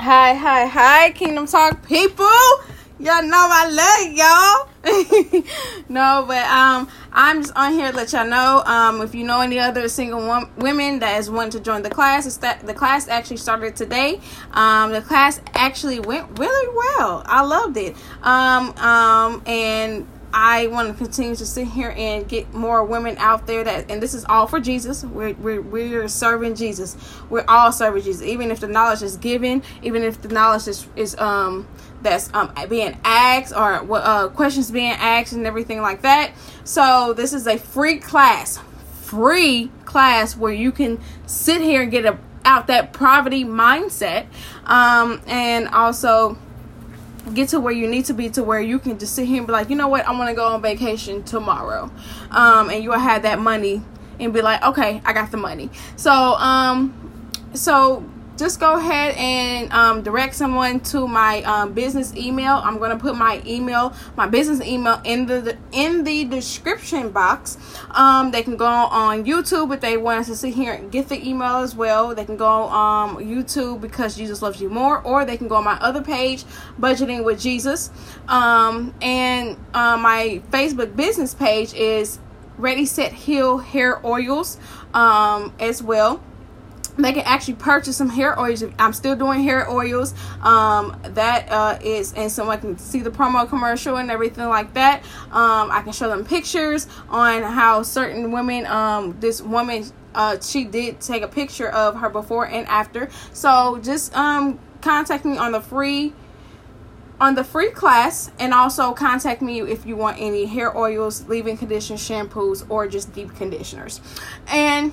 Hi, hi, hi, Kingdom Talk people. Y'all know I love y'all. no, but um, I'm just on here to let y'all know. Um, if you know any other single wom- women that is wanting to join the class, that the class actually started today. Um, the class actually went really well. I loved it. Um, um, and I want to continue to sit here and get more women out there that, and this is all for Jesus. We're, we're, we're serving Jesus. We're all serving Jesus. Even if the knowledge is given, even if the knowledge is, is um, that's um, being asked or uh, questions being asked and everything like that. So this is a free class, free class where you can sit here and get a, out that poverty mindset, um, and also get to where you need to be to where you can just sit here and be like, you know what, I want to go on vacation tomorrow, um, and you will have that money and be like, okay, I got the money. So, um, so just go ahead and um, direct someone to my um, business email. I'm going to put my email, my business email, in the in the description box. Um, they can go on YouTube if they want to sit here and get the email as well. They can go on um, YouTube because Jesus loves you more, or they can go on my other page, budgeting with Jesus, um, and uh, my Facebook business page is Ready Set Heal Hair Oils um, as well they can actually purchase some hair oils. I'm still doing hair oils. Um, that uh, is, and so I can see the promo commercial and everything like that. Um, I can show them pictures on how certain women, um, this woman, uh, she did take a picture of her before and after. So just um, contact me on the free on the free class and also contact me if you want any hair oils, leave-in conditioners, shampoos, or just deep conditioners. And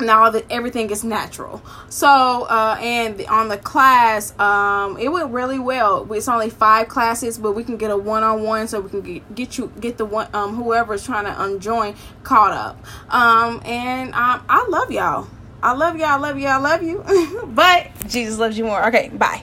now that everything is natural. So uh and on the class um it went really well. It's only five classes but we can get a one-on-one so we can get, get you get the one um whoever's trying to unjoin caught up. Um and um, i love y'all. I love y'all i love you i love you. But jesus loves you more. Okay bye